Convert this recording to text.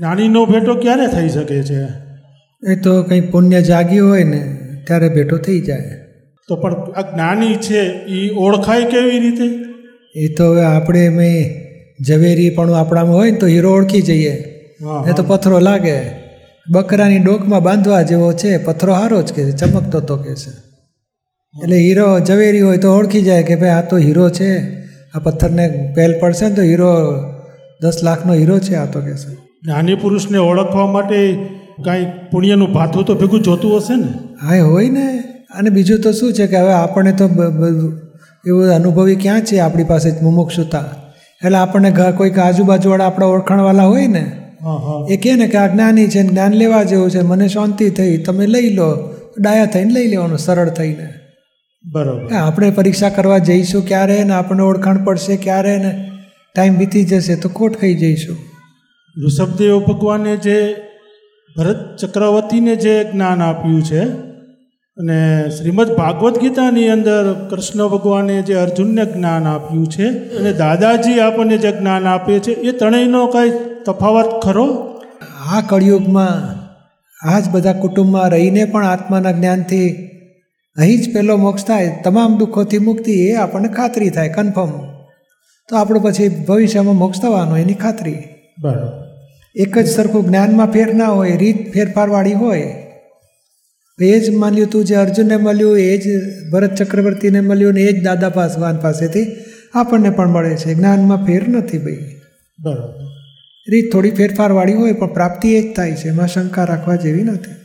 જ્ઞાનીનો ભેટો ક્યારે થઈ શકે છે? એ તો કંઈ પુણ્ય જાગ્યું હોય ને ત્યારે ભેટો થઈ જાય. તો પણ આ જ્ઞાની છે એ ઓળખાય કેવી રીતે? એ તો હવે આપણે મેં ઝવેરી પણ આપણામાં હોય ને તો હીરો ઓળખી જઈએ. એ તો પથ્થરો લાગે. બકરાની ડોકમાં બાંધવા જેવો છે પથ્થરો હારો જ કે છે ચમકતો તો કે છે. એટલે હીરો ઝવેરી હોય તો ઓળખી જાય કે ભાઈ આ તો હીરો છે આ પથ્થરને પહેલ પડશે ને તો હીરો દસ લાખનો હીરો છે આ તો કે છે. જ્ઞાની પુરુષને ઓળખવા માટે કાંઈ પુણ્યનું ભાથું તો ભેગું જોતું હશે ને? હા હોય ને. અને બીજું તો શું છે કે હવે આપણને તો એવું અનુભવી ક્યાં છે આપણી પાસે મુમુક્ષુતા. એટલે આપણને કોઈક આજુબાજુવાળા આપણા ઓળખાણવાળા હોય ને એ કહે ને કે આ જ્ઞાની છે ને જ્ઞાન લેવા જેવું છે મને શાંતિ થઈ તમે લઈ લો. ડાયા થઈને લઈ લેવાનું સરળ થઈને. બરાબર. આપણે પરીક્ષા કરવા જઈશું ક્યારે ને આપણને ઓળખાણ પડશે ક્યારે ને ટાઈમ વીતી જશે તો ખોટ ખાઈ જઈશું. ઋષભદેવ ભગવાને જે ભરત ચક્રવર્તીને જે જ્ઞાન આપ્યું છે અને શ્રીમદ ભાગવદ્ ગીતાની અંદર કૃષ્ણ ભગવાને જે અર્જુનને જ્ઞાન આપ્યું છે અને દાદાજી આપણને જે જ્ઞાન આપે છે, એ ત્રણેયનો કાંઈ તફાવત ખરો? આ કળિયુગમાં આ જ બધા કુટુંબમાં રહીને પણ આત્માના જ્ઞાનથી અહીં જ પહેલો મોક્ષ થાય, તમામ દુઃખોથી મુક્તિ એ આપણને ખાતરી થાય કન્ફર્મ તો આપણે પછી ભવિષ્યમાં મોક્ષ થવાનો, એની ખાતરી. બરાબર. એક જ સરખું જ્ઞાનમાં ફેર ના હોય રીત ફેરફારવાળી હોય. એ જ માન્યું તું જે અર્જુનને મળ્યું એ જ ભરત ચક્રવર્તીને મળ્યું ને એ જ દાદા પાસવાન પાસેથી આપણને પણ મળે છે. જ્ઞાનમાં ફેર નથી ભાઈ. બરાબર. રીત થોડી ફેરફારવાળી હોય પણ પ્રાપ્તિ એ જ થાય છે. એમાં શંકા રાખવા જેવી નથી.